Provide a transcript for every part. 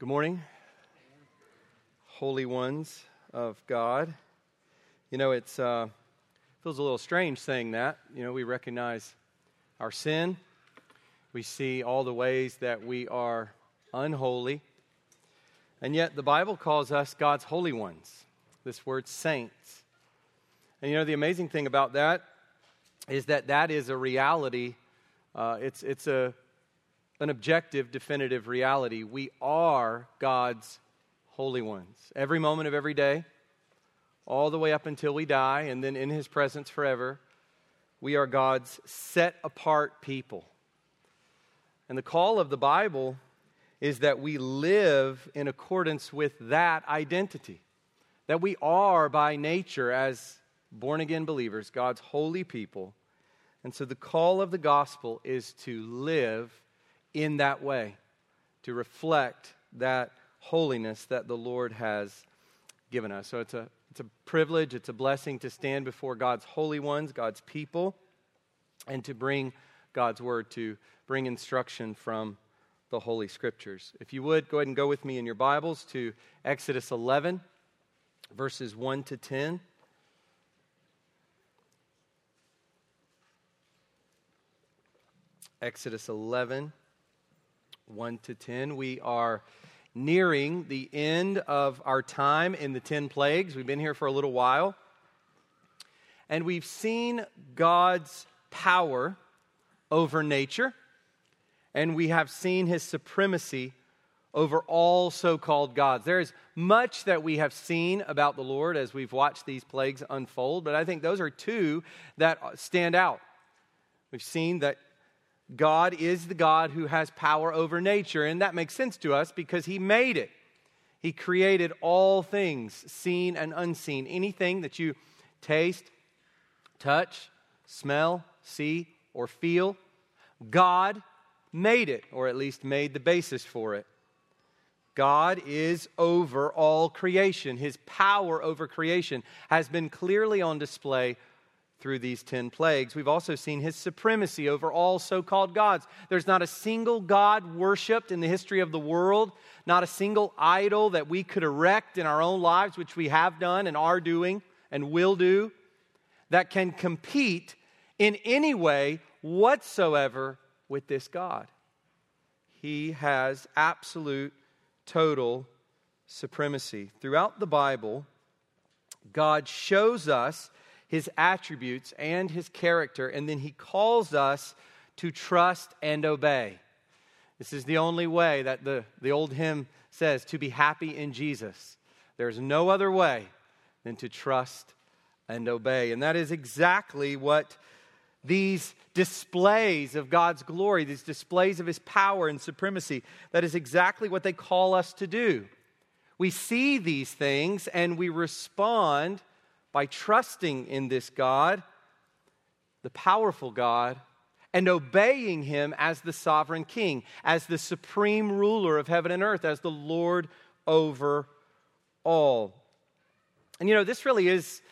Good morning, holy ones of God. You know, it uh, feels a little strange saying that. You know, we recognize our sin, we see all the ways that we are unholy, and yet the Bible calls us God's holy ones. This word saints. And you know, the amazing thing about that is that that is a reality. Uh, it's, it's a an objective, definitive reality. We are God's holy ones. Every moment of every day, all the way up until we die, and then in His presence forever, we are God's set apart people. And the call of the Bible is that we live in accordance with that identity. That we are, by nature, as born again believers, God's holy people. And so the call of the gospel is to live in that way, to reflect that holiness that the Lord has given us. So it's a, it's a privilege, it's a blessing to stand before God's holy ones, God's people, and to bring God's word, to bring instruction from the Holy Scriptures. If you would, go ahead and go with me in your Bibles to Exodus 11, verses 1 to 10. Exodus 11, 1 to 10. We are nearing the end of our time in the 10 plagues. We've been here for a little while. And we've seen God's power over nature, and we have seen his supremacy over all so called gods. There is much that we have seen about the Lord as we've watched these plagues unfold, but I think those are two that stand out. We've seen that God is the God who has power over nature, and that makes sense to us because He made it. He created all things, seen and unseen. Anything that you taste, touch, smell, see, or feel, God made it, or at least made the basis for it. God is over all creation. His power over creation has been clearly on display through these 10 plagues. We've also seen his supremacy over all so called gods. There's not a single God worshiped in the history of the world, not a single idol that we could erect in our own lives, which we have done and are doing and will do, that can compete in any way whatsoever with this God. He has absolute, total supremacy. Throughout the Bible, God shows us his attributes and his character, and then he calls us to trust and obey. This is the only way that the, the old hymn says to be happy in Jesus. There's no other way than to trust and obey. And that is exactly what these displays of God's glory, these displays of his power and supremacy, that is exactly what they call us to do. We see these things and we respond by trusting in this God, the powerful God, and obeying him as the sovereign king, as the supreme ruler of heaven and earth, as the Lord over all. And you know, this really is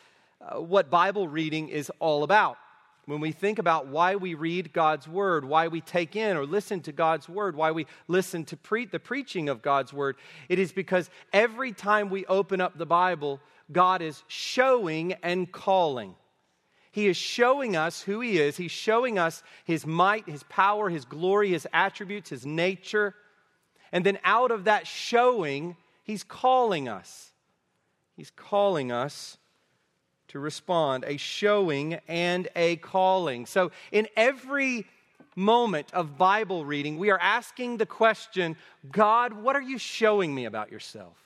uh, what Bible reading is all about. When we think about why we read God's word, why we take in or listen to God's word, why we listen to pre- the preaching of God's word, it is because every time we open up the Bible, God is showing and calling. He is showing us who He is. He's showing us His might, His power, His glory, His attributes, His nature. And then out of that showing, He's calling us. He's calling us to respond, a showing and a calling. So, in every moment of Bible reading, we are asking the question God, what are you showing me about yourself?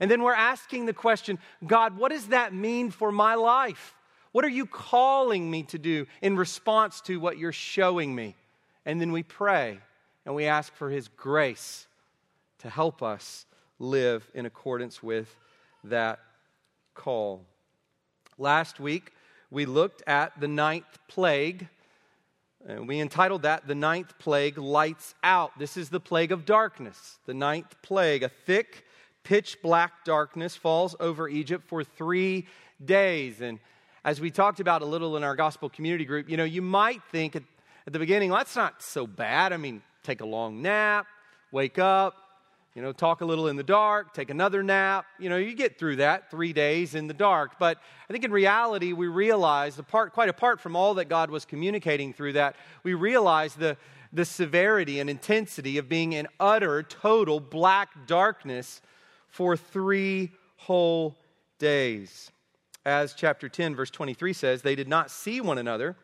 And then we're asking the question God, what does that mean for my life? What are you calling me to do in response to what you're showing me? And then we pray and we ask for His grace to help us live in accordance with that call. Last week, we looked at the ninth plague. And we entitled that The Ninth Plague Lights Out. This is the plague of darkness. The ninth plague, a thick pitch black darkness falls over Egypt for three days. And as we talked about a little in our gospel community group, you know, you might think at, at the beginning, well, that's not so bad. I mean, take a long nap, wake up, You know, talk a little in the dark, take another nap. You know, you get through that three days in the dark. But I think in reality, we realize, apart, quite apart from all that God was communicating through that, we realize the, the severity and intensity of being in utter, total black darkness for three whole days. As chapter 10, verse 23 says, they did not see one another,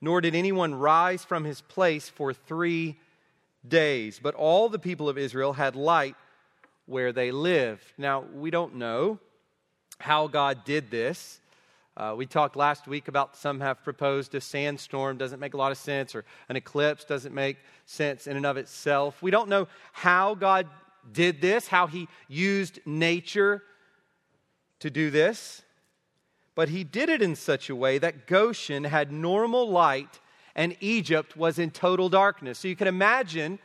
nor did anyone rise from his place for three days. But all the people of Israel had light where they lived. Now, we don't know how God did this. Uh, we talked last week about some have proposed a sandstorm doesn't make a lot of sense, or an eclipse doesn't make sense in and of itself. We don't know how God did this, how he used nature to do this, but he did it in such a way that Goshen had normal light and Egypt was in total darkness. So you can imagine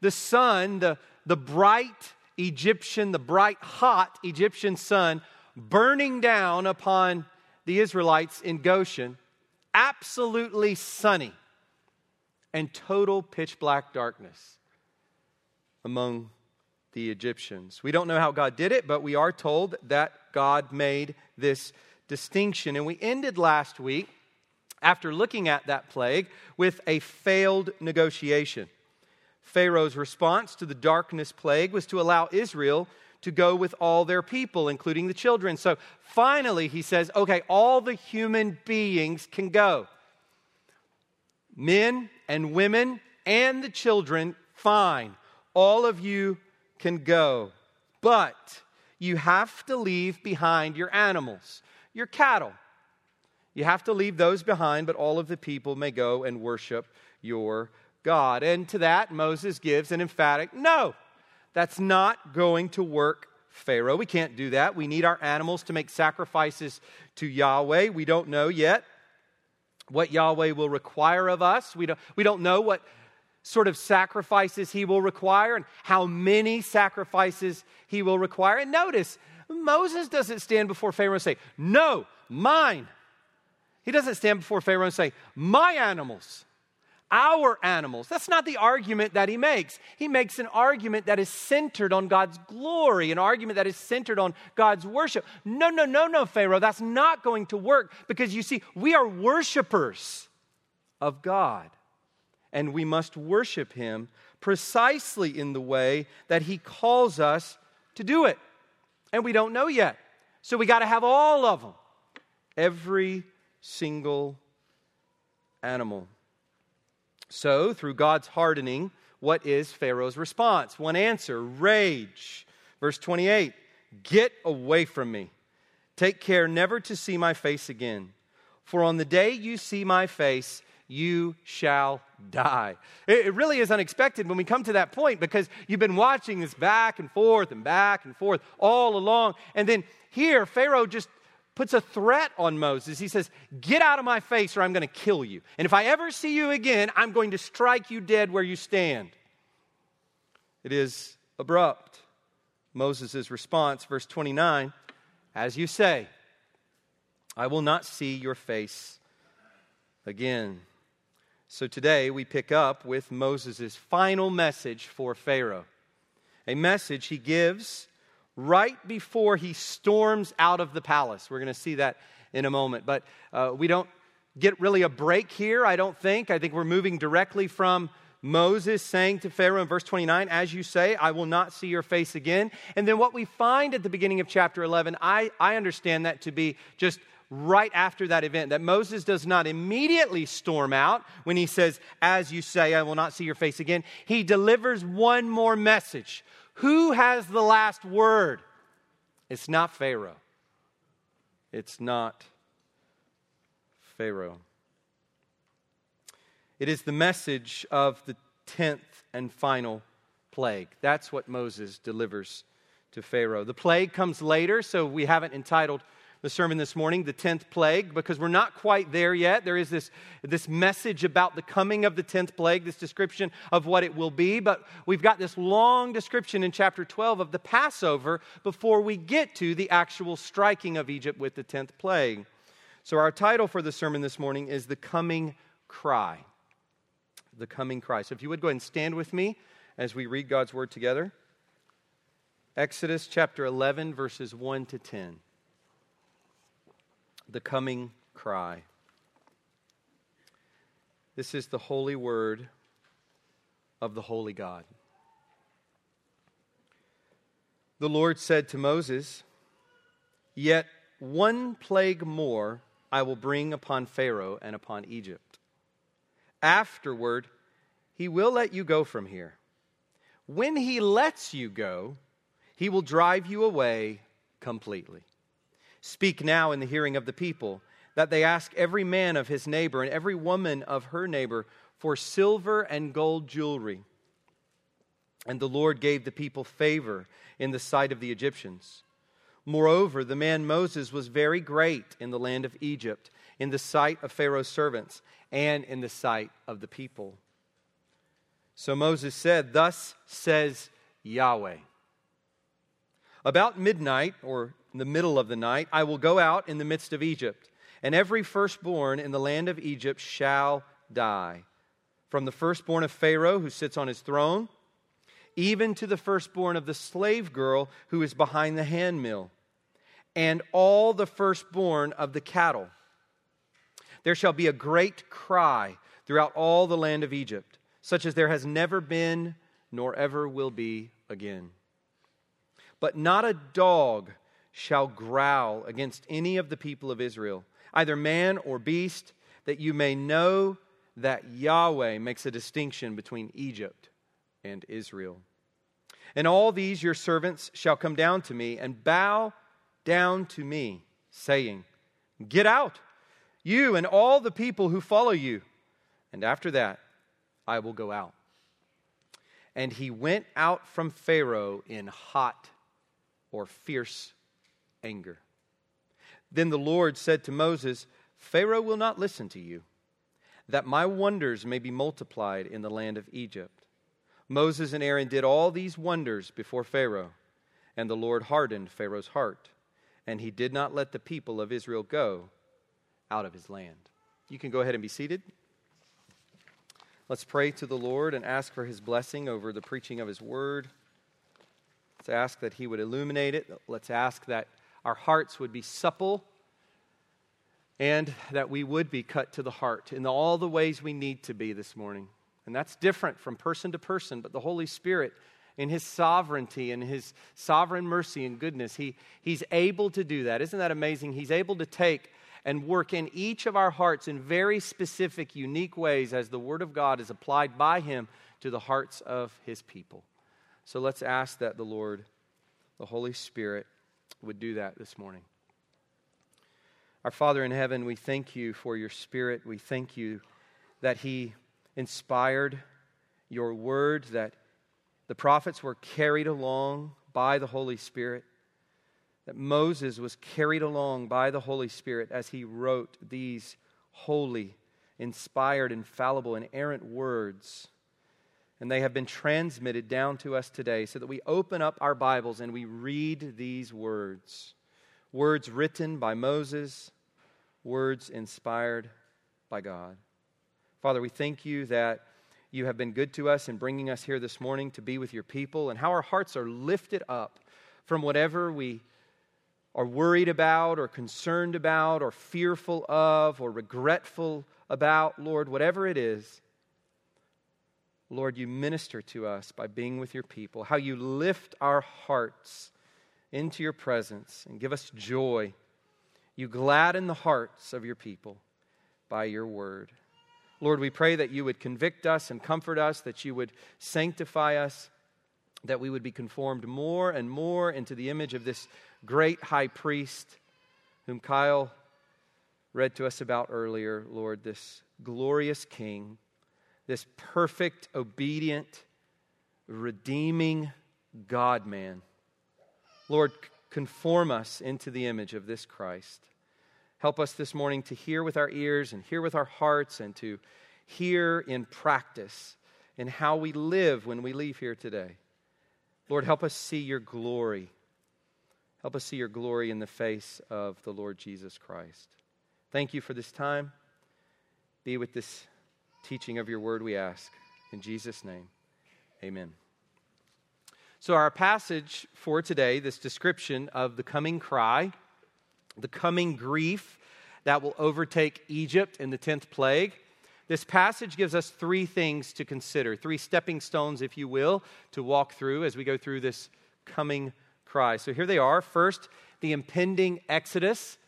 the sun, the, the bright Egyptian, the bright, hot Egyptian sun, burning down upon the Israelites in Goshen, absolutely sunny and total pitch black darkness among the Egyptians. We don't know how God did it, but we are told that God made this distinction. And we ended last week after looking at that plague with a failed negotiation. Pharaoh's response to the darkness plague was to allow Israel to go with all their people, including the children. So finally, he says, okay, all the human beings can go. Men and women and the children, fine. All of you can go. But you have to leave behind your animals, your cattle, you have to leave those behind, but all of the people may go and worship your God. And to that, Moses gives an emphatic no. That's not going to work, Pharaoh. We can't do that. We need our animals to make sacrifices to Yahweh. We don't know yet what Yahweh will require of us. We don't, we don't know what sort of sacrifices he will require and how many sacrifices he will require. And notice, Moses doesn't stand before Pharaoh and say, No, mine. He doesn't stand before Pharaoh and say, My animals, our animals. That's not the argument that he makes. He makes an argument that is centered on God's glory, an argument that is centered on God's worship. No, no, no, no, Pharaoh, that's not going to work because you see, we are worshipers of God, and we must worship him precisely in the way that he calls us to do it. And we don't know yet. So we got to have all of them. Every single animal. So, through God's hardening, what is Pharaoh's response? One answer rage. Verse 28 Get away from me. Take care never to see my face again. For on the day you see my face, you shall die. It, really is unexpected when we come to that point because you've been watching this back and forth and back and forth all along. And then here, Pharaoh just puts a threat on Moses. He says, Get out of my face or I'm going to kill you. And if I ever see you again, I'm going to strike you dead where you stand. It is abrupt. Moses' response, verse 29 As you say, I will not see your face again. So today we pick up with Moses' final message for Pharaoh. A message he gives right before he storms out of the palace. We're going to see that in a moment. But uh, we don't get really a break here, I don't think. I think we're moving directly from Moses saying to Pharaoh in verse 29, As you say, I will not see your face again. And then what we find at the beginning of chapter 11, I, I understand that to be just right after that event, that Moses does not immediately storm out when he says, As you say, I will not see your face again. He delivers one more message who has the last word? It's not Pharaoh. It's not Pharaoh. It is the message of the tenth and final plague. That's what Moses delivers to Pharaoh. The plague comes later, so we haven't entitled the sermon this morning, the 10th plague, because we're not quite there yet. There is this, this message about the coming of the 10th plague, this description of what it will be. But we've got this long description in chapter 12 of the Passover before we get to the actual striking of Egypt with the 10th plague. So, our title for the sermon this morning is The Coming Cry. The Coming Cry. So, if you would go ahead and stand with me as we read God's word together. Exodus chapter 11, verses 1 to 10. The coming cry. This is the holy word of the holy God. The Lord said to Moses, Yet one plague more I will bring upon Pharaoh and upon Egypt. Afterward, he will let you go from here. When he lets you go, he will drive you away completely. Speak now in the hearing of the people, that they ask every man of his neighbor and every woman of her neighbor for silver and gold jewelry. And the Lord gave the people favor in the sight of the Egyptians. Moreover, the man Moses was very great in the land of Egypt, in the sight of Pharaoh's servants, and in the sight of the people. So Moses said, Thus says Yahweh. About midnight, or in the middle of the night, I will go out in the midst of Egypt, and every firstborn in the land of Egypt shall die. From the firstborn of Pharaoh, who sits on his throne, even to the firstborn of the slave girl who is behind the handmill, and all the firstborn of the cattle. There shall be a great cry throughout all the land of Egypt, such as there has never been nor ever will be again. But not a dog shall growl against any of the people of Israel, either man or beast, that you may know that Yahweh makes a distinction between Egypt and Israel. And all these your servants shall come down to me and bow down to me, saying, Get out, you and all the people who follow you. And after that, I will go out. And he went out from Pharaoh in hot or fierce anger. Then the Lord said to Moses, Pharaoh will not listen to you, that my wonders may be multiplied in the land of Egypt. Moses and Aaron did all these wonders before Pharaoh, and the Lord hardened Pharaoh's heart, and he did not let the people of Israel go out of his land. You can go ahead and be seated. Let's pray to the Lord and ask for his blessing over the preaching of his word. Let's ask that He would illuminate it. Let's ask that our hearts would be supple and that we would be cut to the heart in all the ways we need to be this morning. And that's different from person to person, but the Holy Spirit, in His sovereignty and His sovereign mercy and goodness, he, He's able to do that. Isn't that amazing? He's able to take and work in each of our hearts in very specific, unique ways as the Word of God is applied by Him to the hearts of His people. So let's ask that the Lord, the Holy Spirit, would do that this morning. Our Father in heaven, we thank you for your Spirit. We thank you that He inspired your word, that the prophets were carried along by the Holy Spirit, that Moses was carried along by the Holy Spirit as he wrote these holy, inspired, infallible, inerrant words and they have been transmitted down to us today so that we open up our Bibles and we read these words words written by Moses, words inspired by God. Father, we thank you that you have been good to us in bringing us here this morning to be with your people and how our hearts are lifted up from whatever we are worried about or concerned about or fearful of or regretful about, Lord, whatever it is. Lord, you minister to us by being with your people, how you lift our hearts into your presence and give us joy. You gladden the hearts of your people by your word. Lord, we pray that you would convict us and comfort us, that you would sanctify us, that we would be conformed more and more into the image of this great high priest whom Kyle read to us about earlier, Lord, this glorious king this perfect, obedient, redeeming God man. Lord, conform us into the image of this Christ. Help us this morning to hear with our ears and hear with our hearts and to hear in practice in how we live when we leave here today. Lord, help us see your glory. Help us see your glory in the face of the Lord Jesus Christ. Thank you for this time. Be with this teaching of your word, we ask. In Jesus' name, amen. So, our passage for today, this description of the coming cry, the coming grief that will overtake Egypt in the 10th plague, this passage gives us three things to consider, three stepping stones, if you will, to walk through as we go through this coming cry. So here they are. First, the impending exodus,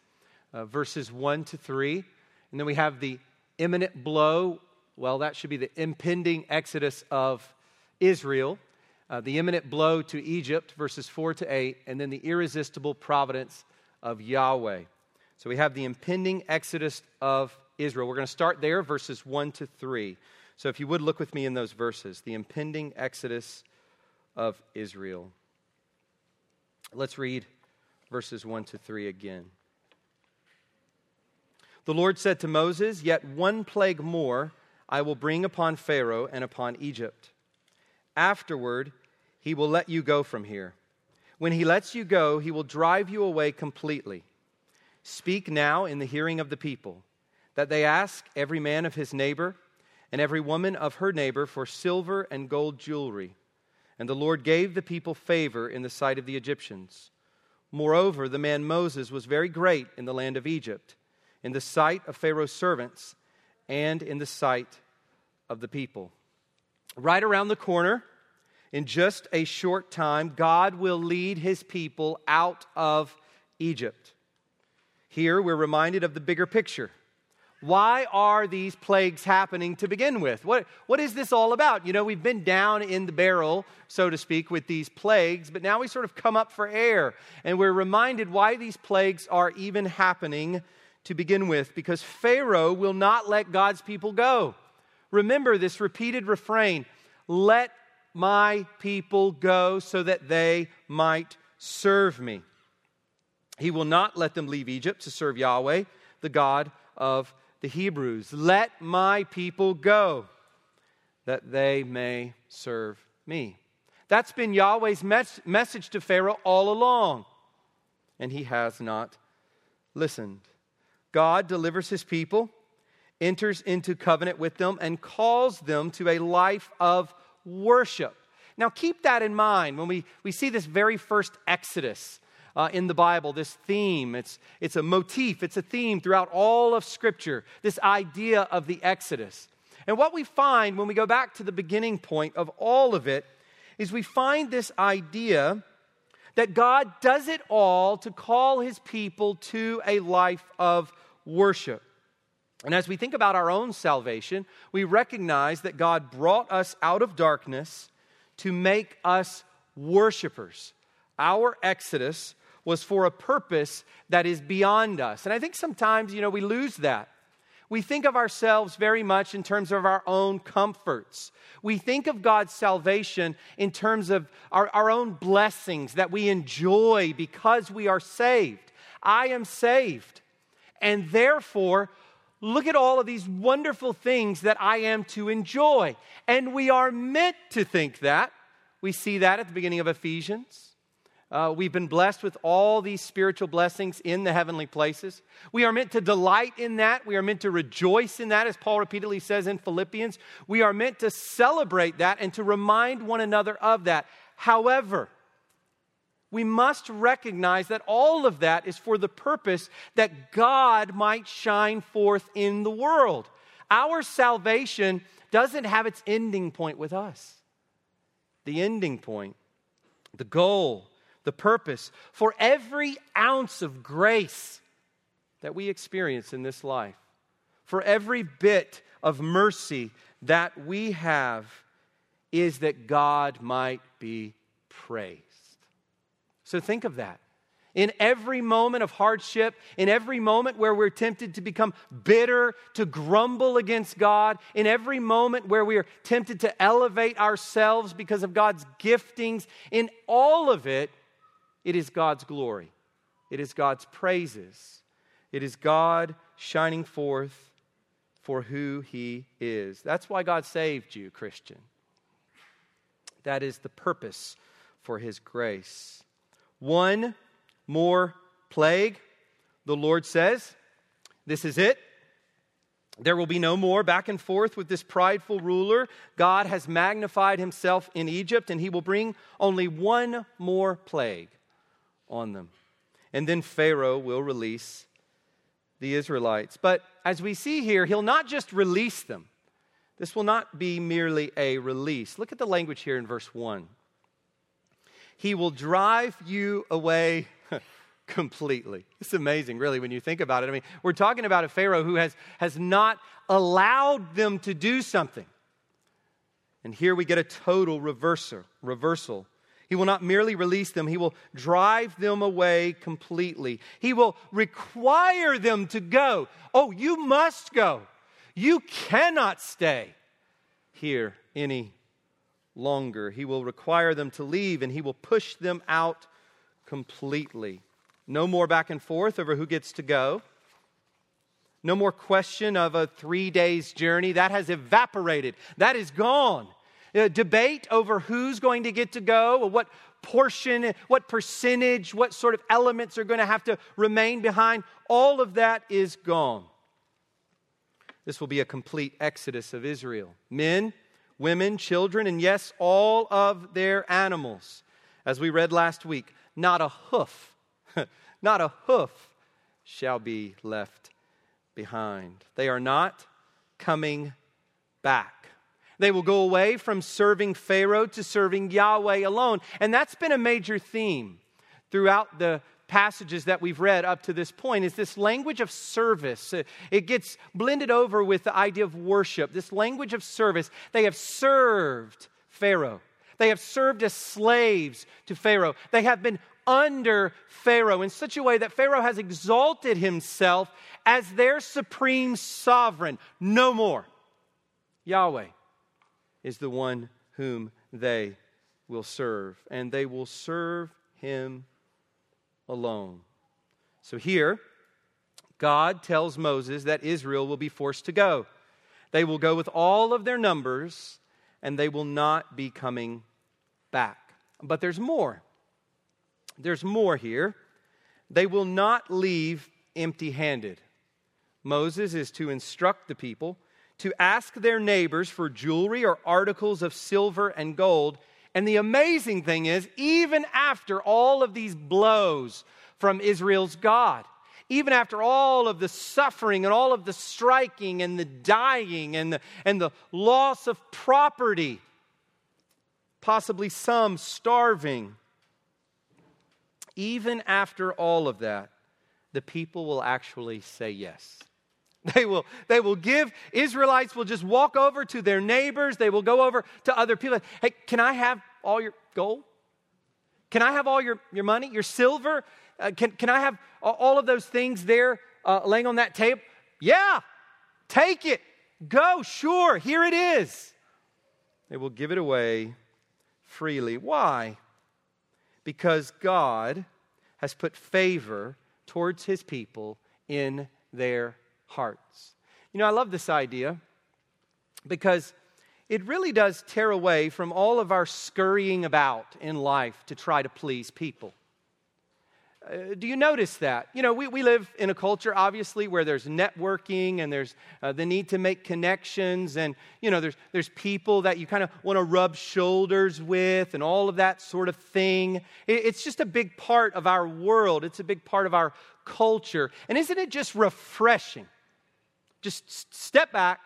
uh, verses 1 to 3. And then we have the imminent blow. Well, that should be the impending exodus of Israel, uh, the imminent blow to Egypt, verses 4 to 8, and then the irresistible providence of Yahweh. So we have the impending exodus of Israel. We're going to start there, verses 1 to 3. So if you would look with me in those verses, the impending exodus of Israel. Let's read verses 1 to 3 again. The Lord said to Moses, Yet one plague more I will bring upon Pharaoh and upon Egypt. Afterward, he will let you go from here. When he lets you go, he will drive you away completely. Speak now in the hearing of the people that they ask every man of his neighbor and every woman of her neighbor for silver and gold jewelry. And the Lord gave the people favor in the sight of the Egyptians. Moreover, the man Moses was very great in the land of Egypt, in the sight of Pharaoh's servants, and in the sight of the people. Right around the corner, in just a short time, God will lead his people out of Egypt. Here, we're reminded of the bigger picture why are these plagues happening to begin with? What, what is this all about? You know, we've been down in the barrel, so to speak, with these plagues, but now we sort of come up for air. And we're reminded why these plagues are even happening to begin with, because Pharaoh will not let God's people go. Remember this repeated refrain let my people go so that they might serve me. He will not let them leave Egypt to serve Yahweh, the God of the Hebrews, Let my people go, that they may serve me. That's been Yahweh's mes- message to Pharaoh all along, and he has not listened. God delivers his people, enters into covenant with them, and calls them to a life of worship. Now, keep that in mind when we, we see this very first Exodus uh, in the Bible, this theme. It's, it's a motif, it's a theme throughout all of Scripture, this idea of the Exodus. And what we find when we go back to the beginning point of all of it is we find this idea that God does it all to call his people to a life of worship. And as we think about our own salvation, we recognize that God brought us out of darkness to make us worshipers. Our exodus was for a purpose that is beyond us. And I think sometimes, you know, we lose that. We think of ourselves very much in terms of our own comforts. We think of God's salvation in terms of our, our own blessings that we enjoy because we are saved. I am saved. And therefore, look at all of these wonderful things that I am to enjoy. And we are meant to think that. We see that at the beginning of Ephesians. Uh, we've been blessed with all these spiritual blessings in the heavenly places. We are meant to delight in that. We are meant to rejoice in that, as Paul repeatedly says in Philippians. We are meant to celebrate that and to remind one another of that. However, we must recognize that all of that is for the purpose that God might shine forth in the world. Our salvation doesn't have its ending point with us. The ending point, the goal, the purpose for every ounce of grace that we experience in this life, for every bit of mercy that we have, is that God might be praised. So think of that. In every moment of hardship, in every moment where we're tempted to become bitter, to grumble against God, in every moment where we are tempted to elevate ourselves because of God's giftings, in all of it, it is God's glory, it is God's praises, it is God shining forth for who He is. That's why God saved you, Christian. That is the purpose for His grace. One more plague, the Lord says, This is it. There will be no more back and forth with this prideful ruler. God has magnified himself in Egypt, and he will bring only one more plague on them. And then Pharaoh will release the Israelites. But as we see here, he'll not just release them, this will not be merely a release. Look at the language here in verse 1. He will drive you away completely. It's amazing, really, when you think about it. I mean, we're talking about a Pharaoh who has, has not allowed them to do something. And here we get a total reversal, reversal. He will not merely release them, he will drive them away completely. He will require them to go. Oh, you must go. You cannot stay here any longer. He will require them to leave and he will push them out completely. No more back and forth over who gets to go. No more question of a three days journey. That has evaporated, that is gone. A debate over who's going to get to go, or what portion, what percentage, what sort of elements are going to have to remain behind, all of that is gone. This will be a complete exodus of Israel. Men, women, children, and yes, all of their animals. As we read last week, not a hoof not a hoof shall be left behind. They are not coming back. They will go away from serving Pharaoh to serving Yahweh alone. And that's been a major theme throughout the passages that we've read up to this point is this language of service. Uh, it gets blended over with the idea of worship. This language of service. They have served Pharaoh. They have served as slaves to Pharaoh. They have been under Pharaoh in such a way that Pharaoh has exalted himself as their supreme sovereign. No more. Yahweh is the one whom they will serve, and they will serve him alone. So here, God tells Moses that Israel will be forced to go. They will go with all of their numbers, and they will not be coming back. But there's more. There's more here. They will not leave empty handed. Moses is to instruct the people to ask their neighbors for jewelry or articles of silver and gold. And the amazing thing is, even after all of these blows from Israel's God, even after all of the suffering and all of the striking and the dying and the, and the loss of property, possibly some starving, even after all of that, the people will actually say yes. They will, they will give, Israelites will just walk over to their neighbors. They will go over to other people. Hey, can I have all your gold? Can I have all your, your money, your silver? Uh, can, can I have all of those things there uh, laying on that table? Yeah, take it. Go, sure, here it is. They will give it away freely. Why? because God has put favor towards his people in their hearts. You know, I love this idea because it really does tear away from all of our scurrying about in life to try to please people. Uh, do you notice that? You know, we, we live in a culture, obviously, where there's networking and there's uh, the need to make connections, and, you know, there's, there's people that you kind of want to rub shoulders with and all of that sort of thing. It, it's just a big part of our world, it's a big part of our culture. And isn't it just refreshing? Just step back.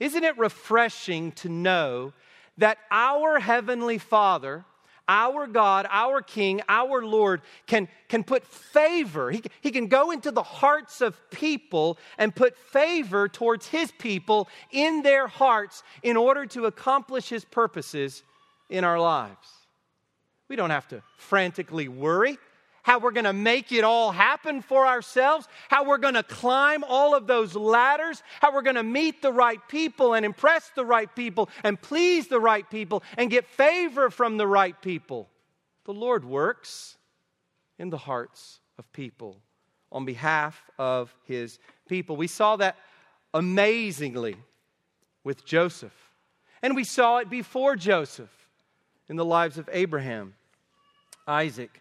Isn't it refreshing to know that our Heavenly Father, our God, our King, our Lord can, can put favor. He, he can go into the hearts of people and put favor towards His people in their hearts in order to accomplish His purposes in our lives. We don't have to frantically worry how we're going to make it all happen for ourselves, how we're going to climb all of those ladders, how we're going to meet the right people and impress the right people and please the right people and get favor from the right people. The Lord works in the hearts of people on behalf of his people. We saw that amazingly with Joseph, and we saw it before Joseph in the lives of Abraham, Isaac,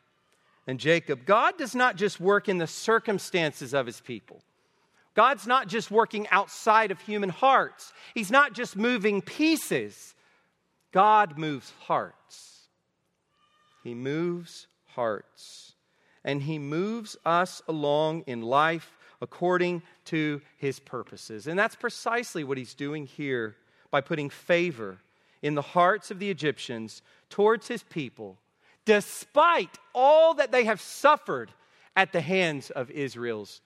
and Jacob. God does not just work in the circumstances of his people. God's not just working outside of human hearts, He's not just moving pieces. God moves hearts. He moves hearts. And He moves us along in life according to His purposes. And that's precisely what He's doing here by putting favor in the hearts of the Egyptians towards His people, despite all that they have suffered at the hands of Israel's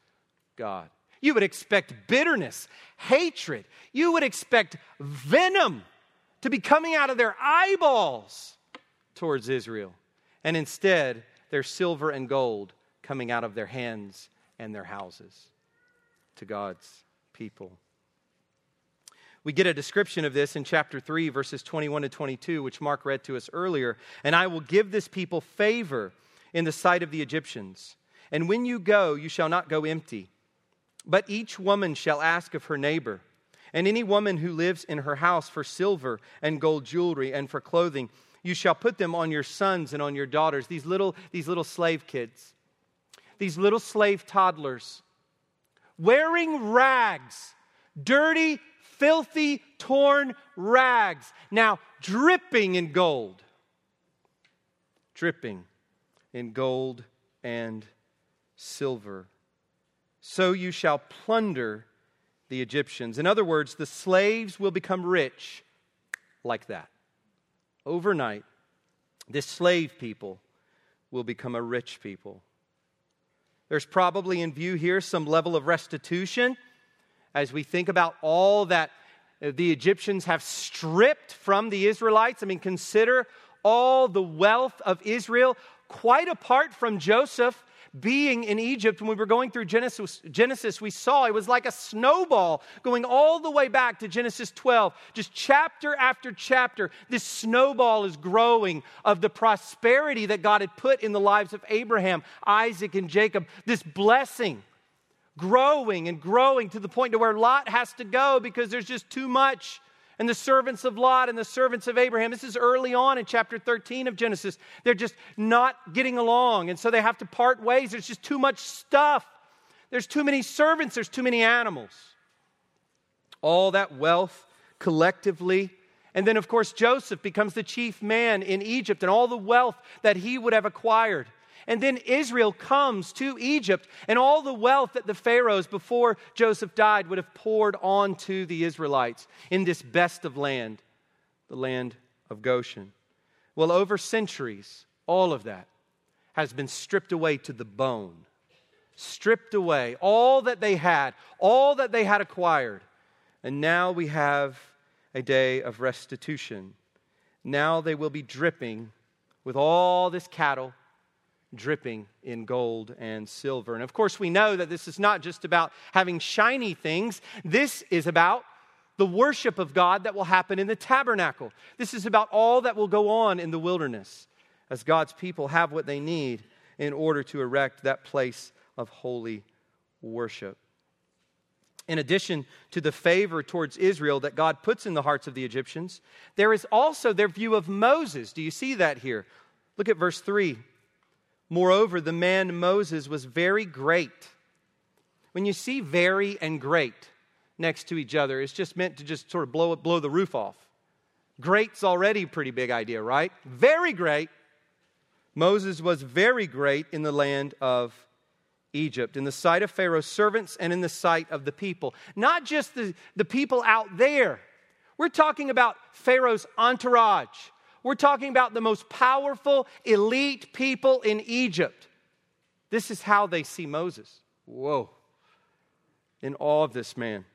God. You would expect bitterness, hatred. You would expect venom to be coming out of their eyeballs towards Israel. And instead, there's silver and gold coming out of their hands and their houses to God's people. We get a description of this in chapter 3, verses 21 to 22, which Mark read to us earlier. And I will give this people favor in the sight of the Egyptians. And when you go, you shall not go empty. But each woman shall ask of her neighbor, and any woman who lives in her house for silver and gold jewelry and for clothing, you shall put them on your sons and on your daughters, these little, these little slave kids, these little slave toddlers, wearing rags, dirty, filthy, torn rags, now dripping in gold. Dripping in gold and silver so you shall plunder the Egyptians. In other words, the slaves will become rich like that. Overnight, this slave people will become a rich people. There's probably in view here some level of restitution as we think about all that uh, the Egyptians have stripped from the Israelites. I mean, consider all the wealth of Israel, quite apart from Joseph being in Egypt, when we were going through Genesis, Genesis, we saw it was like a snowball going all the way back to Genesis 12. Just chapter after chapter, this snowball is growing of the prosperity that God had put in the lives of Abraham, Isaac, and Jacob. This blessing growing and growing to the point to where Lot has to go because there's just too much and the servants of Lot and the servants of Abraham. This is early on in chapter 13 of Genesis. They're just not getting along, and so they have to part ways. There's just too much stuff. There's too many servants, there's too many animals. All that wealth collectively. And then, of course, Joseph becomes the chief man in Egypt and all the wealth that he would have acquired. And then Israel comes to Egypt, and all the wealth that the Pharaohs before Joseph died would have poured onto the Israelites in this best of land, the land of Goshen. Well, over centuries, all of that has been stripped away to the bone. Stripped away, all that they had, all that they had acquired. And now we have a day of restitution. Now they will be dripping with all this cattle dripping in gold and silver. And of course, we know that this is not just about having shiny things, this is about the worship of God that will happen in the tabernacle. This is about all that will go on in the wilderness as God's people have what they need in order to erect that place of holy worship. In addition to the favor towards Israel that God puts in the hearts of the Egyptians, there is also their view of Moses. Do you see that here? Look at verse 3. Moreover, the man Moses was very great. When you see very and great next to each other, it's just meant to just sort of blow, blow the roof off. Great's already a pretty big idea, right? Very great. Moses was very great in the land of Egypt, in the sight of Pharaoh's servants and in the sight of the people. Not just the, the people out there. We're talking about Pharaoh's entourage, we're talking about the most powerful, elite people in Egypt. This is how they see Moses. Whoa. In awe of this man.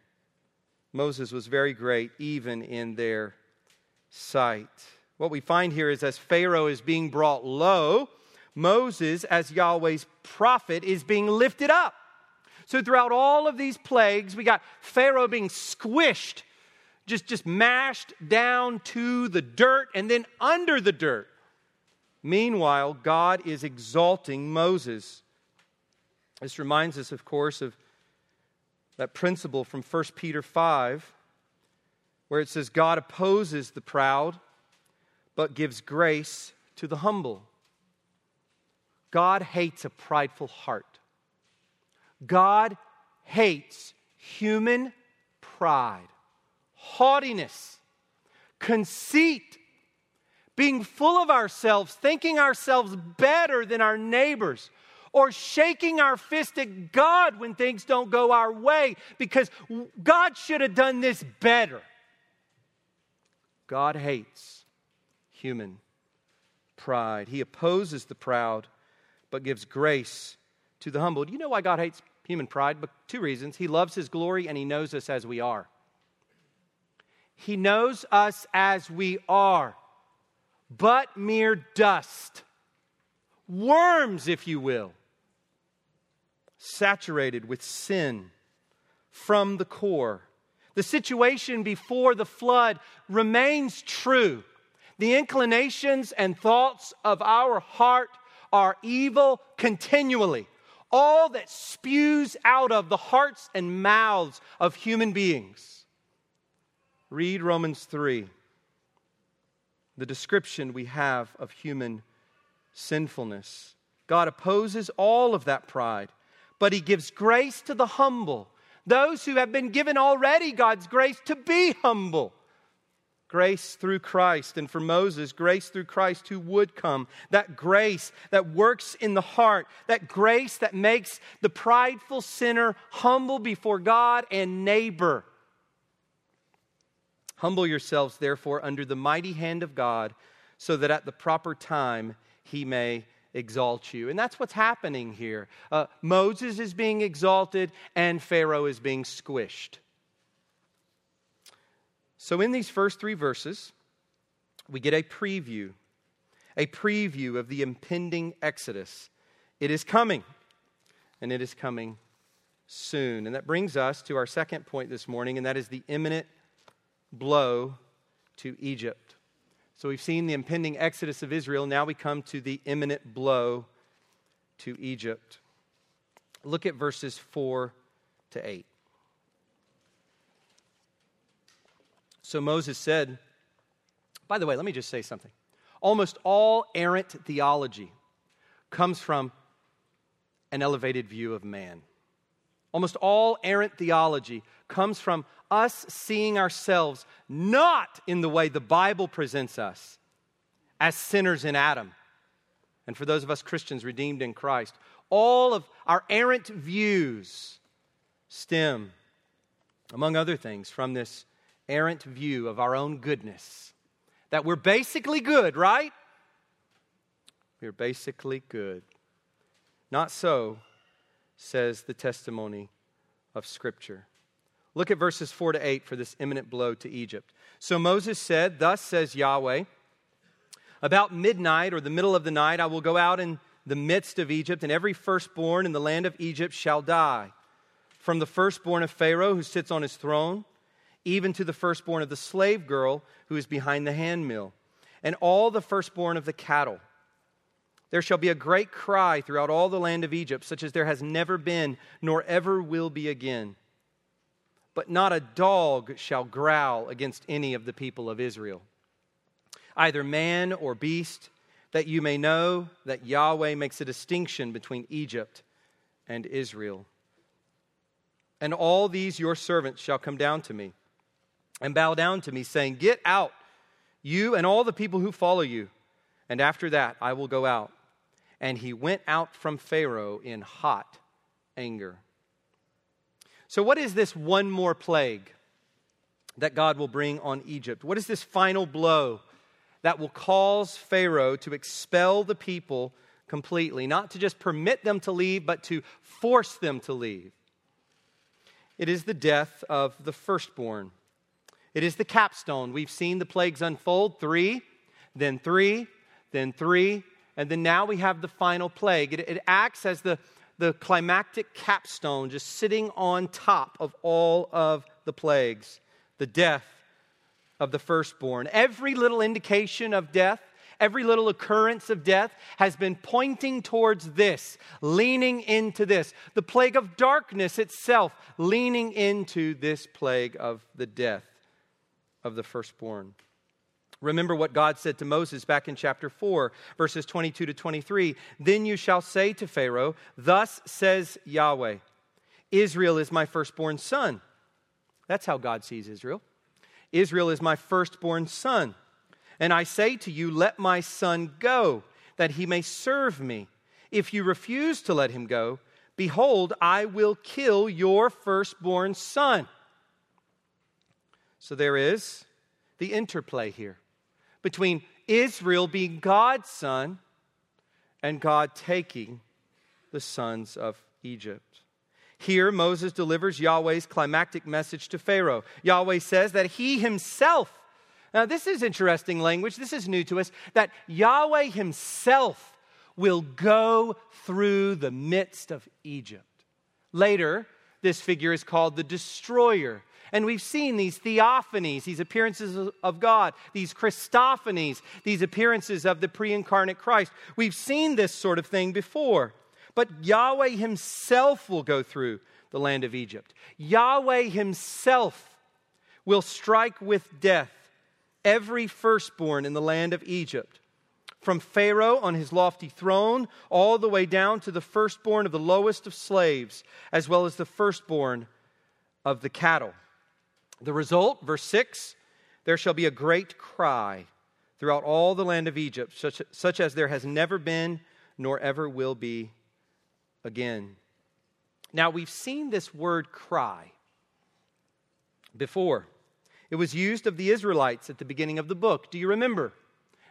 Moses was very great, even in their sight. What we find here is as Pharaoh is being brought low, Moses, as Yahweh's prophet, is being lifted up. So, throughout all of these plagues, we got Pharaoh being squished just, just mashed down to the dirt and then under the dirt. Meanwhile, God is exalting Moses. This reminds us, of course, of that principle from 1 Peter 5, where it says, God opposes the proud, but gives grace to the humble. God hates a prideful heart. God hates human pride, haughtiness, conceit, being full of ourselves, thinking ourselves better than our neighbors, or shaking our fist at God when things don't go our way because God should have done this better. God hates human pride. He opposes the proud, but gives grace to the humble. Do you know why God hates human pride? But two reasons. He loves his glory and he knows us as we are. He knows us as we are, but mere dust, worms, if you will, saturated with sin from the core. The situation before the flood remains true. The inclinations and thoughts of our heart are evil continually. All that spews out of the hearts and mouths of human beings. Read Romans 3, the description we have of human sinfulness. God opposes all of that pride, but He gives grace to the humble, those who have been given already God's grace to be humble grace through Christ, and for Moses, grace through Christ who would come. That grace that works in the heart, that grace that makes the prideful sinner humble before God and neighbor. Humble yourselves, therefore, under the mighty hand of God, so that at the proper time he may exalt you. And that's what's happening here. Uh, Moses is being exalted, and Pharaoh is being squished. So, in these first three verses, we get a preview, a preview of the impending Exodus. It is coming, and it is coming soon. And that brings us to our second point this morning, and that is the imminent blow to Egypt. So, we've seen the impending Exodus of Israel. Now we come to the imminent blow to Egypt. Look at verses 4 to 8. So Moses said, by the way, let me just say something. Almost all errant theology comes from an elevated view of man. Almost all errant theology comes from us seeing ourselves not in the way the Bible presents us as sinners in Adam. And for those of us Christians redeemed in Christ, all of our errant views stem, among other things, from this errant view of our own goodness. That we're basically good, right? We're basically good. Not so, says the testimony of Scripture. Look at verses 4 to 8 for this imminent blow to Egypt. So Moses said, Thus says Yahweh, about midnight or the middle of the night, I will go out in the midst of Egypt, and every firstborn in the land of Egypt shall die. From the firstborn of Pharaoh who sits on his throne, even to the firstborn of the slave girl who is behind the handmill, and all the firstborn of the cattle. There shall be a great cry throughout all the land of Egypt, such as there has never been, nor ever will be again. But not a dog shall growl against any of the people of Israel, either man or beast, that you may know that Yahweh makes a distinction between Egypt and Israel. And all these your servants shall come down to me and bow down to me, saying, Get out, you and all the people who follow you, and after that I will go out. And he went out from Pharaoh in hot anger. So, what is this one more plague that God will bring on Egypt? What is this final blow that will cause Pharaoh to expel the people completely? Not to just permit them to leave, but to force them to leave. It is the death of the firstborn. It is the capstone. We've seen the plagues unfold three, then three, then three, and then now we have the final plague. It, it acts as the, the climactic capstone, just sitting on top of all of the plagues the death of the firstborn. Every little indication of death, every little occurrence of death has been pointing towards this, leaning into this. The plague of darkness itself, leaning into this plague of the death of the firstborn. Remember what God said to Moses back in chapter 4, verses 22 to 23. Then you shall say to Pharaoh, Thus says Yahweh, Israel is my firstborn son. That's how God sees Israel. Israel is my firstborn son. And I say to you, let my son go, that he may serve me. If you refuse to let him go, behold, I will kill your firstborn son. So there is the interplay here between Israel being God's son and God taking the sons of Egypt. Here, Moses delivers Yahweh's climactic message to Pharaoh. Yahweh says that he himself, now this is interesting language, this is new to us, that Yahweh himself will go through the midst of Egypt. Later, this figure is called the destroyer. And we've seen these theophanies, these appearances of God, these Christophanies, these appearances of the pre incarnate Christ. We've seen this sort of thing before. But Yahweh Himself will go through the land of Egypt. Yahweh Himself will strike with death every firstborn in the land of Egypt, from Pharaoh on his lofty throne, all the way down to the firstborn of the lowest of slaves, as well as the firstborn of the cattle. The result, verse 6 there shall be a great cry throughout all the land of Egypt, such, such as there has never been nor ever will be again. Now, we've seen this word cry before. It was used of the Israelites at the beginning of the book. Do you remember?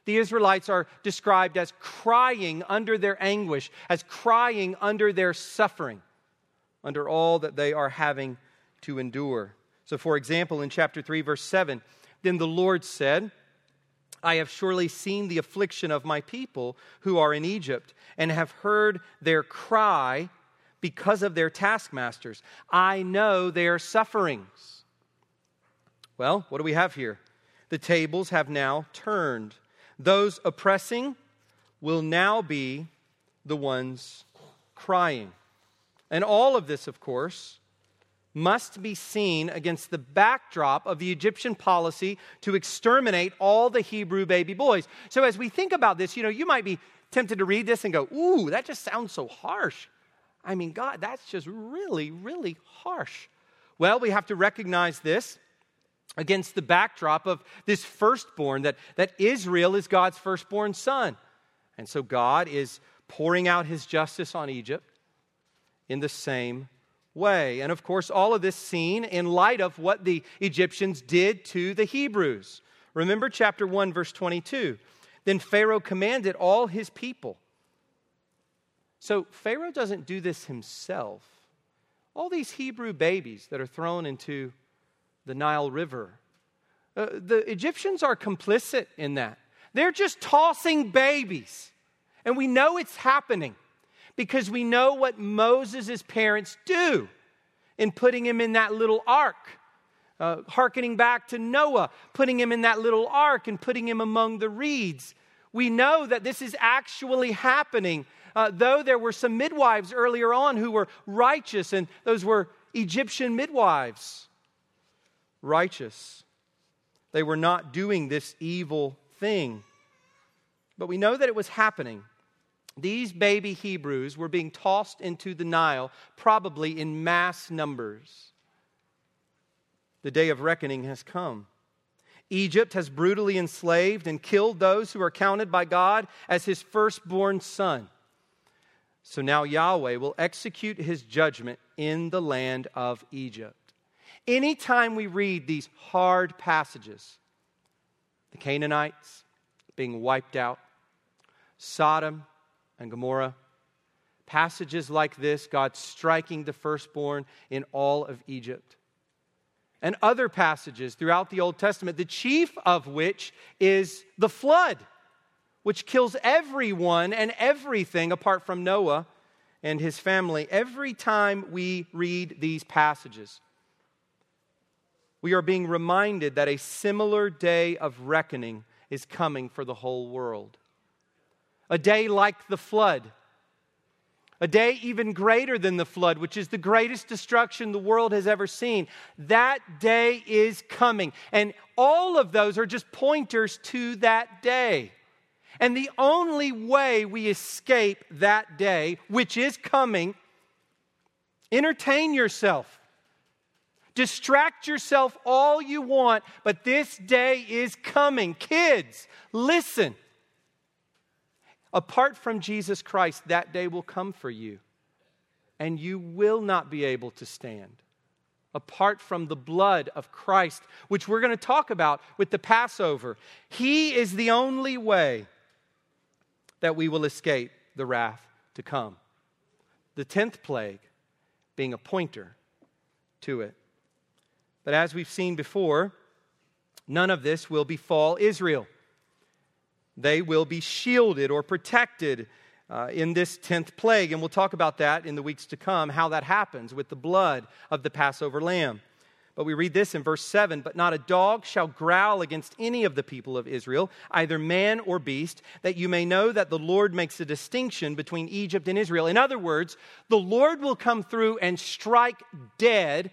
The Israelites are described as crying under their anguish, as crying under their suffering, under all that they are having to endure. So, for example, in chapter 3, verse 7, then the Lord said, I have surely seen the affliction of my people who are in Egypt, and have heard their cry because of their taskmasters. I know their sufferings. Well, what do we have here? The tables have now turned. Those oppressing will now be the ones crying. And all of this, of course, must be seen against the backdrop of the Egyptian policy to exterminate all the Hebrew baby boys. So, as we think about this, you know, you might be tempted to read this and go, Ooh, that just sounds so harsh. I mean, God, that's just really, really harsh. Well, we have to recognize this against the backdrop of this firstborn, that, that Israel is God's firstborn son. And so God is pouring out his justice on Egypt in the same way. And of course, all of this seen in light of what the Egyptians did to the Hebrews. Remember chapter 1, verse 22. Then Pharaoh commanded all his people. So Pharaoh doesn't do this himself. All these Hebrew babies that are thrown into the Nile River, uh, the Egyptians are complicit in that. They're just tossing babies. And we know it's happening because we know what Moses' parents do in putting him in that little ark. Uh, hearkening back to Noah, putting him in that little ark and putting him among the reeds. We know that this is actually happening, uh, though there were some midwives earlier on who were righteous, and those were Egyptian midwives. Righteous. They were not doing this evil thing. But we know that it was happening. These baby Hebrews were being tossed into the Nile, probably in mass numbers. The day of reckoning has come. Egypt has brutally enslaved and killed those who are counted by God as his firstborn son. So now Yahweh will execute his judgment in the land of Egypt. Anytime we read these hard passages, the Canaanites being wiped out, Sodom and Gomorrah. Passages like this, God striking the firstborn in all of Egypt. And other passages throughout the Old Testament, the chief of which is the flood, which kills everyone and everything apart from Noah and his family. Every time we read these passages, we are being reminded that a similar day of reckoning is coming for the whole world a day like the flood, a day even greater than the flood, which is the greatest destruction the world has ever seen. That day is coming. And all of those are just pointers to that day. And the only way we escape that day, which is coming, Entertain yourself. Distract yourself all you want, but this day is coming. Kids, listen. Apart from Jesus Christ, that day will come for you, and you will not be able to stand. Apart from the blood of Christ, which we're going to talk about with the Passover, He is the only way that we will escape the wrath to come. The tenth plague being a pointer to it. But as we've seen before, none of this will befall Israel. They will be shielded or protected uh, in this 10th plague. And we'll talk about that in the weeks to come, how that happens with the blood of the Passover lamb. But we read this in verse 7 But not a dog shall growl against any of the people of Israel, either man or beast, that you may know that the Lord makes a distinction between Egypt and Israel. In other words, the Lord will come through and strike dead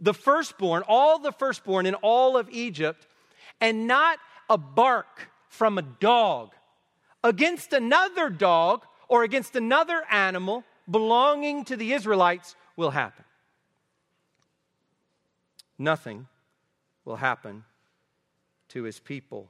the firstborn, all the firstborn in all of Egypt, and not a bark from a dog against another dog or against another animal belonging to the Israelites will happen. Nothing will happen to his people.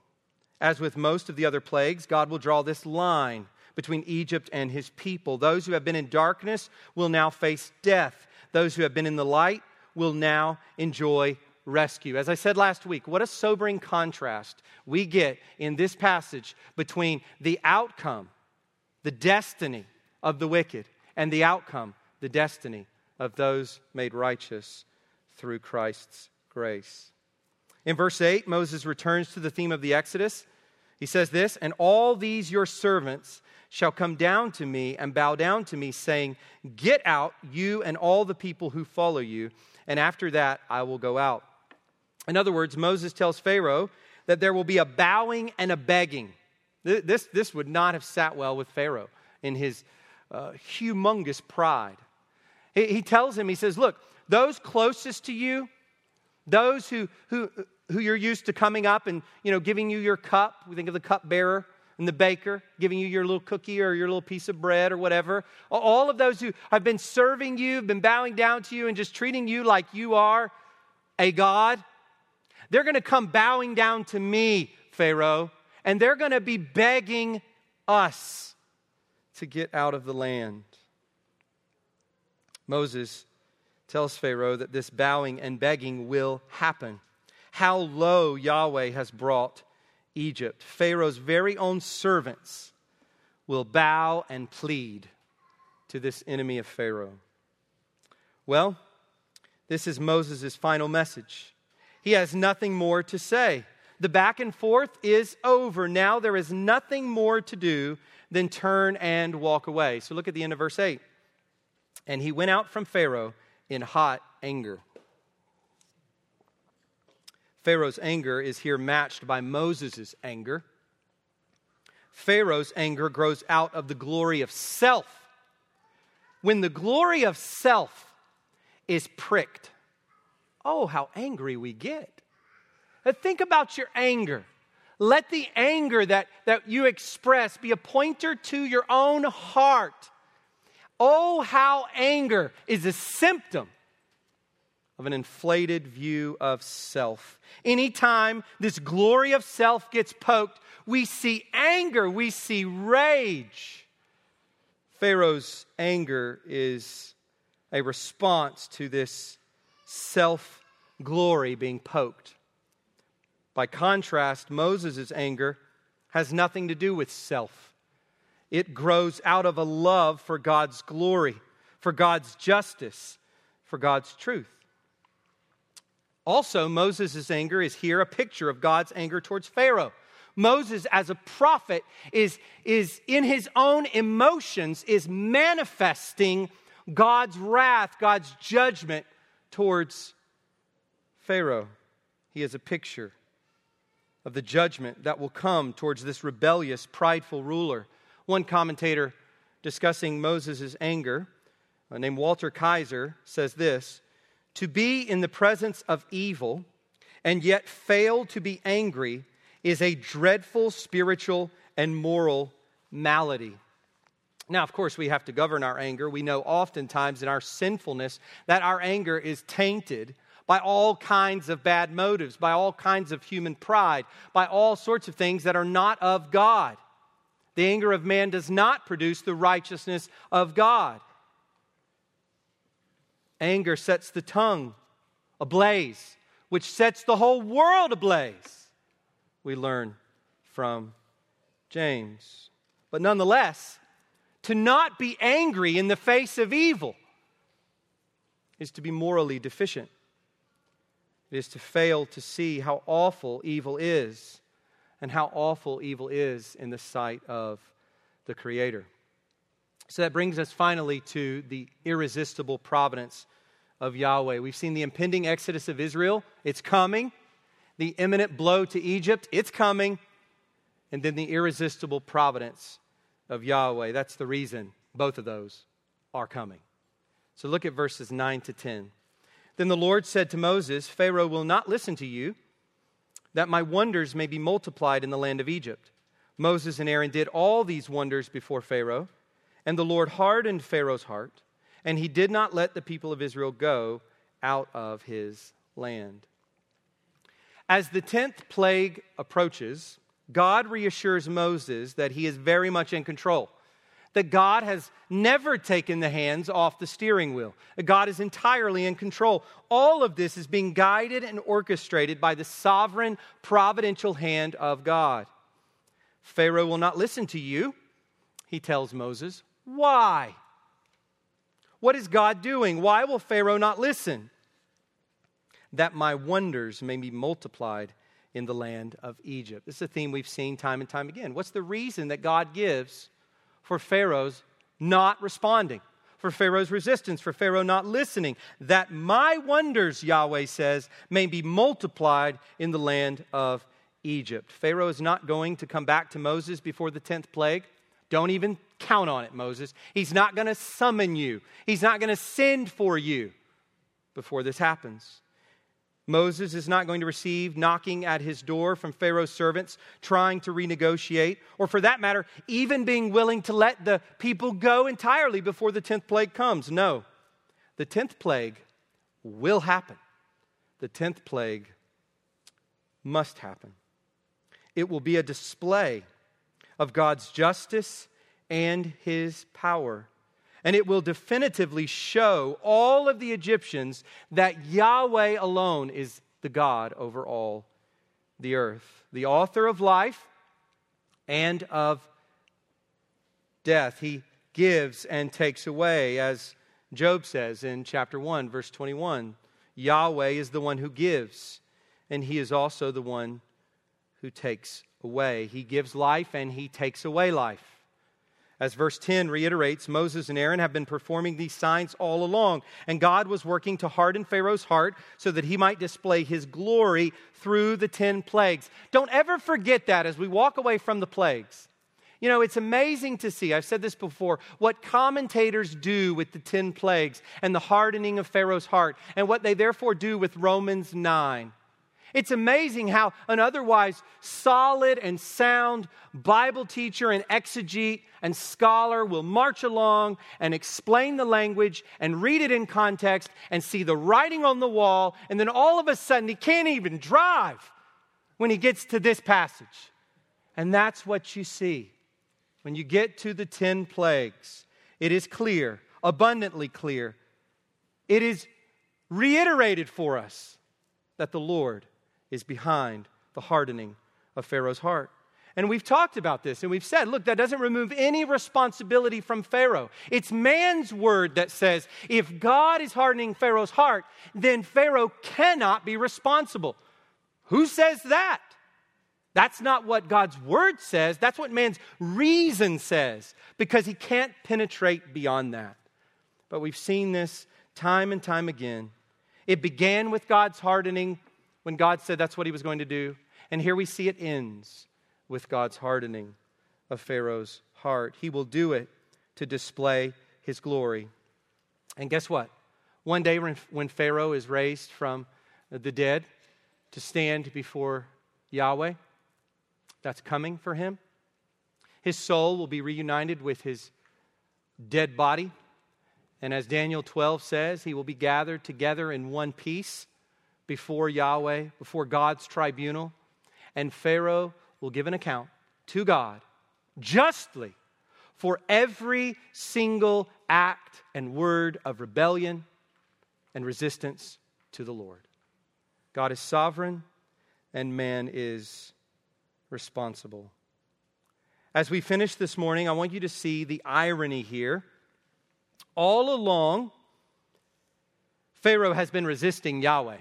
As with most of the other plagues, God will draw this line between Egypt and his people. Those who have been in darkness will now face death. Those who have been in the light will now enjoy rescue. As I said last week, what a sobering contrast we get in this passage between the outcome, the destiny of the wicked, and the outcome, the destiny of those made righteous through Christ's grace. In verse 8, Moses returns to the theme of the Exodus. He says this, and all these your servants shall come down to me and bow down to me, saying, Get out, you and all the people who follow you and after that I will go out. In other words, Moses tells Pharaoh that there will be a bowing and a begging. This, this would not have sat well with Pharaoh in his uh, humongous pride. He, he tells him, he says, Look, those closest to you, those who, who, who you're used to coming up and you know, giving you your cup, we think of the cup bearer, and the baker giving you your little cookie or your little piece of bread or whatever. All of those who have been serving you, been bowing down to you, and just treating you like you are a God, they're going to come bowing down to me, Pharaoh, and they're going to be begging us to get out of the land. Moses tells Pharaoh that this bowing and begging will happen. How low Yahweh has brought Egypt, Pharaoh's very own servants will bow and plead to this enemy of Pharaoh. Well, this is Moses' final message. He has nothing more to say. The back and forth is over. Now there is nothing more to do than turn and walk away. So look at the end of verse 8. And he went out from Pharaoh in hot anger. Pharaoh's anger is here matched by Moses' anger. Pharaoh's anger grows out of the glory of self. When the glory of self is pricked, oh, how angry we get. Now think about your anger. Let the anger that, that you express be a pointer to your own heart. Oh, how anger is a symptom of an inflated view of self. Anytime this glory of self gets poked, we see anger, we see rage. Pharaoh's anger is a response to this self glory being poked. By contrast, Moses' anger has nothing to do with self. It grows out of a love for God's glory, for God's justice, for God's truth. Also, Moses' anger is here a picture of God's anger towards Pharaoh. Moses, as a prophet, is, is in his own emotions, is manifesting God's wrath, God's judgment towards Pharaoh. He is a picture of the judgment that will come towards this rebellious, prideful ruler. One commentator discussing Moses' anger, uh, named Walter Kaiser, says this to be in the presence of evil and yet fail to be angry is a dreadful spiritual and moral malady. Now, of course, we have to govern our anger. We know oftentimes in our sinfulness that our anger is tainted by all kinds of bad motives, by all kinds of human pride, by all sorts of things that are not of God. The anger of man does not produce the righteousness of God. Anger sets the tongue ablaze, which sets the whole world ablaze. We learn from James. But nonetheless, to not be angry in the face of evil is to be morally deficient. It is to fail to see how awful evil is and how awful evil is in the sight of the Creator. So that brings us finally to the irresistible providence of Yahweh. We've seen the impending exodus of Israel, it's coming. The imminent blow to Egypt, it's coming. And then the irresistible providence of Yahweh. That's the reason both of those are coming. So look at verses 9 to 10. Then the Lord said to Moses, Pharaoh will not listen to you, that my wonders may be multiplied in the land of Egypt. Moses and Aaron did all these wonders before Pharaoh, and the Lord hardened Pharaoh's heart, and he did not let the people of Israel go out of his land. As the tenth plague approaches, God reassures Moses that he is very much in control, that God has never taken the hands off the steering wheel, that God is entirely in control. All of this is being guided and orchestrated by the sovereign, providential hand of God. Pharaoh will not listen to you, he tells Moses. Why? What is God doing? Why will Pharaoh not listen? That my wonders may be multiplied in the land of Egypt. This is a theme we've seen time and time again. What's the reason that God gives for Pharaoh's not responding, for Pharaoh's resistance, for Pharaoh not listening? That my wonders, Yahweh says, may be multiplied in the land of Egypt. Pharaoh is not going to come back to Moses before the 10th plague. Don't even count on it, Moses. He's not going to summon you, he's not going to send for you before this happens. Moses is not going to receive knocking at his door from Pharaoh's servants trying to renegotiate, or for that matter, even being willing to let the people go entirely before the 10th plague comes. No, the 10th plague will happen. The 10th plague must happen. It will be a display of God's justice and his power and it will definitively show all of the Egyptians that Yahweh alone is the God over all the earth, the author of life and of death. He gives and takes away, as Job says in chapter 1, verse 21. Yahweh is the one who gives, and he is also the one who takes away. He gives life and he takes away life. As verse 10 reiterates, Moses and Aaron have been performing these signs all along, and God was working to harden Pharaoh's heart so that he might display his glory through the 10 plagues. Don't ever forget that as we walk away from the plagues. You know, it's amazing to see, I've said this before, what commentators do with the 10 plagues and the hardening of Pharaoh's heart, and what they therefore do with Romans 9. It's amazing how an otherwise solid and sound Bible teacher and exegete and scholar will march along and explain the language and read it in context and see the writing on the wall, and then all of a sudden he can't even drive when he gets to this passage. And that's what you see. When you get to the 10 plagues, it is clear, abundantly clear. It is reiterated for us that the Lord is behind the hardening of Pharaoh's heart. And we've talked about this and we've said, look, that doesn't remove any responsibility from Pharaoh. It's man's word that says if God is hardening Pharaoh's heart, then Pharaoh cannot be responsible. Who says that? That's not what God's word says. That's what man's reason says because he can't penetrate beyond that. But we've seen this time and time again. It began with God's hardening when God said that's what he was going to do. And here we see it ends with God's hardening of Pharaoh's heart. He will do it to display his glory. And guess what? One day when Pharaoh is raised from the dead to stand before Yahweh, that's coming for him. His soul will be reunited with his dead body. And as Daniel 12 says, he will be gathered together in one piece before Yahweh, before God's tribunal. And Pharaoh will give an account to God justly for every single act and word of rebellion and resistance to the Lord. God is sovereign and man is responsible. As we finish this morning, I want you to see the irony here. All along, Pharaoh has been resisting Yahweh.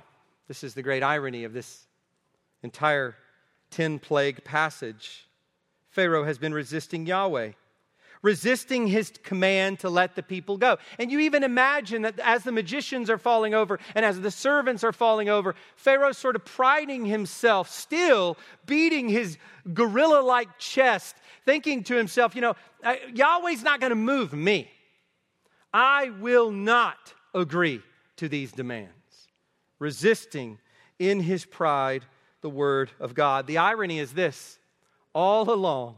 This is the great irony of this entire 10 plague passage. Pharaoh has been resisting Yahweh resisting his command to let the people go. And you even imagine that as the magicians are falling over and as the servants are falling over, Pharaoh's sort of priding himself, still beating his gorilla like chest, thinking to himself, you know, uh, Yahweh's not going to move me. I will not agree to these demands. Resisting in his pride the word of God. The irony is this all along,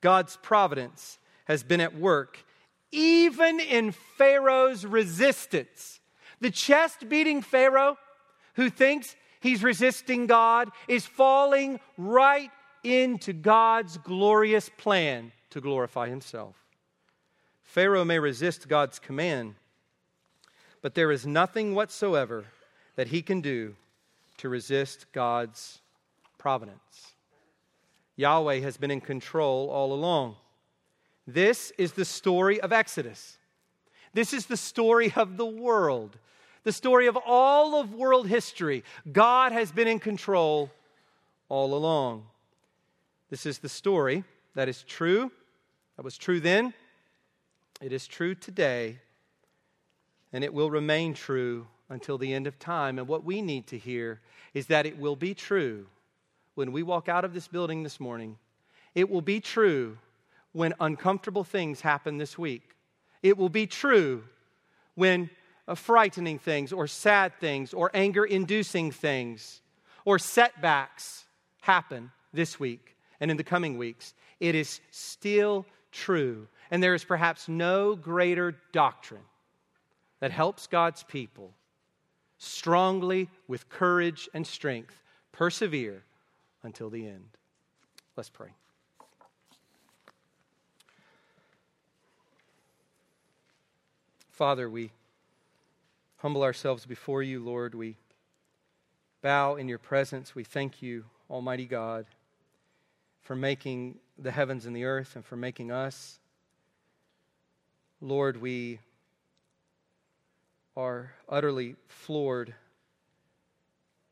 God's providence has been at work, even in Pharaoh's resistance. The chest beating Pharaoh, who thinks he's resisting God, is falling right into God's glorious plan to glorify himself. Pharaoh may resist God's command, but there is nothing whatsoever that he can do to resist God's providence. Yahweh has been in control all along. This is the story of Exodus. This is the story of the world, the story of all of world history. God has been in control all along. This is the story that is true, that was true then, it is true today, and it will remain true until the end of time. And what we need to hear is that it will be true when we walk out of this building this morning. It will be true when uncomfortable things happen this week. It will be true when uh, frightening things or sad things or anger inducing things or setbacks happen this week and in the coming weeks. It is still true. And there is perhaps no greater doctrine that helps God's people strongly, with courage and strength, persevere until the end. Let's pray. Father, we humble ourselves before you, Lord. We bow in your presence. We thank you, Almighty God, for making the heavens and the earth and for making us. Lord, we are utterly floored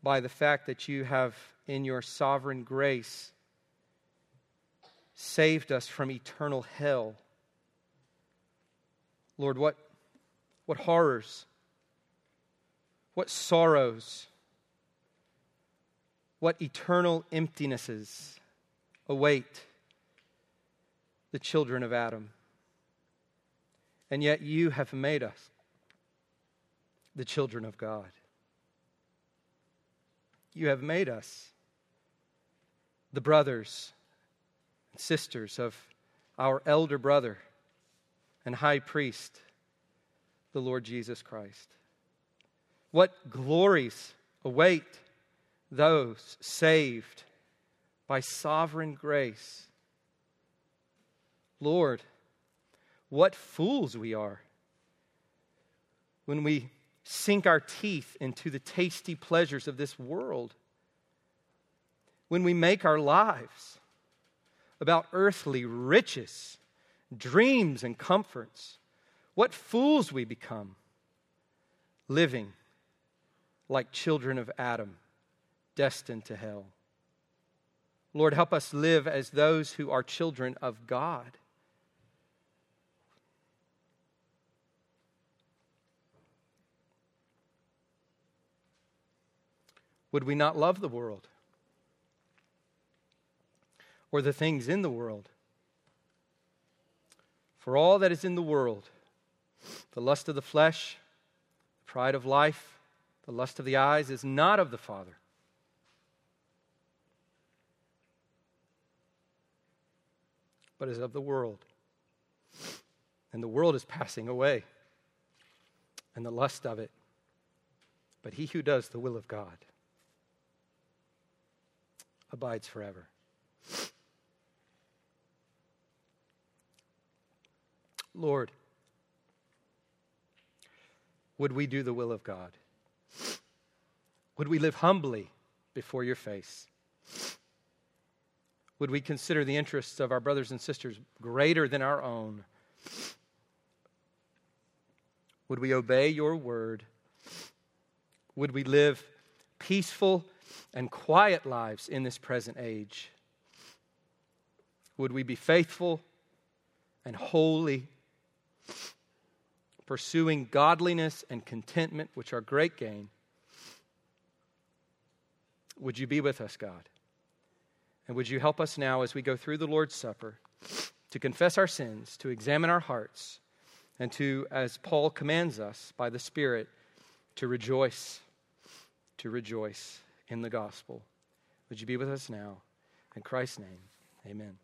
by the fact that you have in your sovereign grace saved us from eternal hell. Lord, what, what horrors, what sorrows, what eternal emptinesses await the children of Adam. And yet you have made us the children of God. You have made us the brothers and sisters of our elder brother and high priest, the Lord Jesus Christ. What glories await those saved by sovereign grace. Lord, what fools we are when we sink our teeth into the tasty pleasures of this world when we make our lives about earthly riches, dreams, and comforts, what fools we become living like children of Adam, destined to hell. Lord, help us live as those who are children of God. Would we not love the world? or the things in the world. For all that is in the world, the lust of the flesh, the pride of life, the lust of the eyes, is not of the Father. But is of the world. and the world is passing away, and the lust of it. But he who does the will of God abides forever. Lord, would we do the will of God? Would we live humbly before your face? Would we consider the interests of our brothers and sisters greater than our own? Would we obey your word? Would we live peaceful and quiet lives in this present age? Would we be faithful and holy, pursuing godliness and contentment, which are great gain? Would you be with us, God? And would you help us now as we go through the Lord's Supper to confess our sins, to examine our hearts, and to, as Paul commands us by the Spirit, to rejoice, to rejoice in the gospel. Would you be with us now? In Christ's name, amen.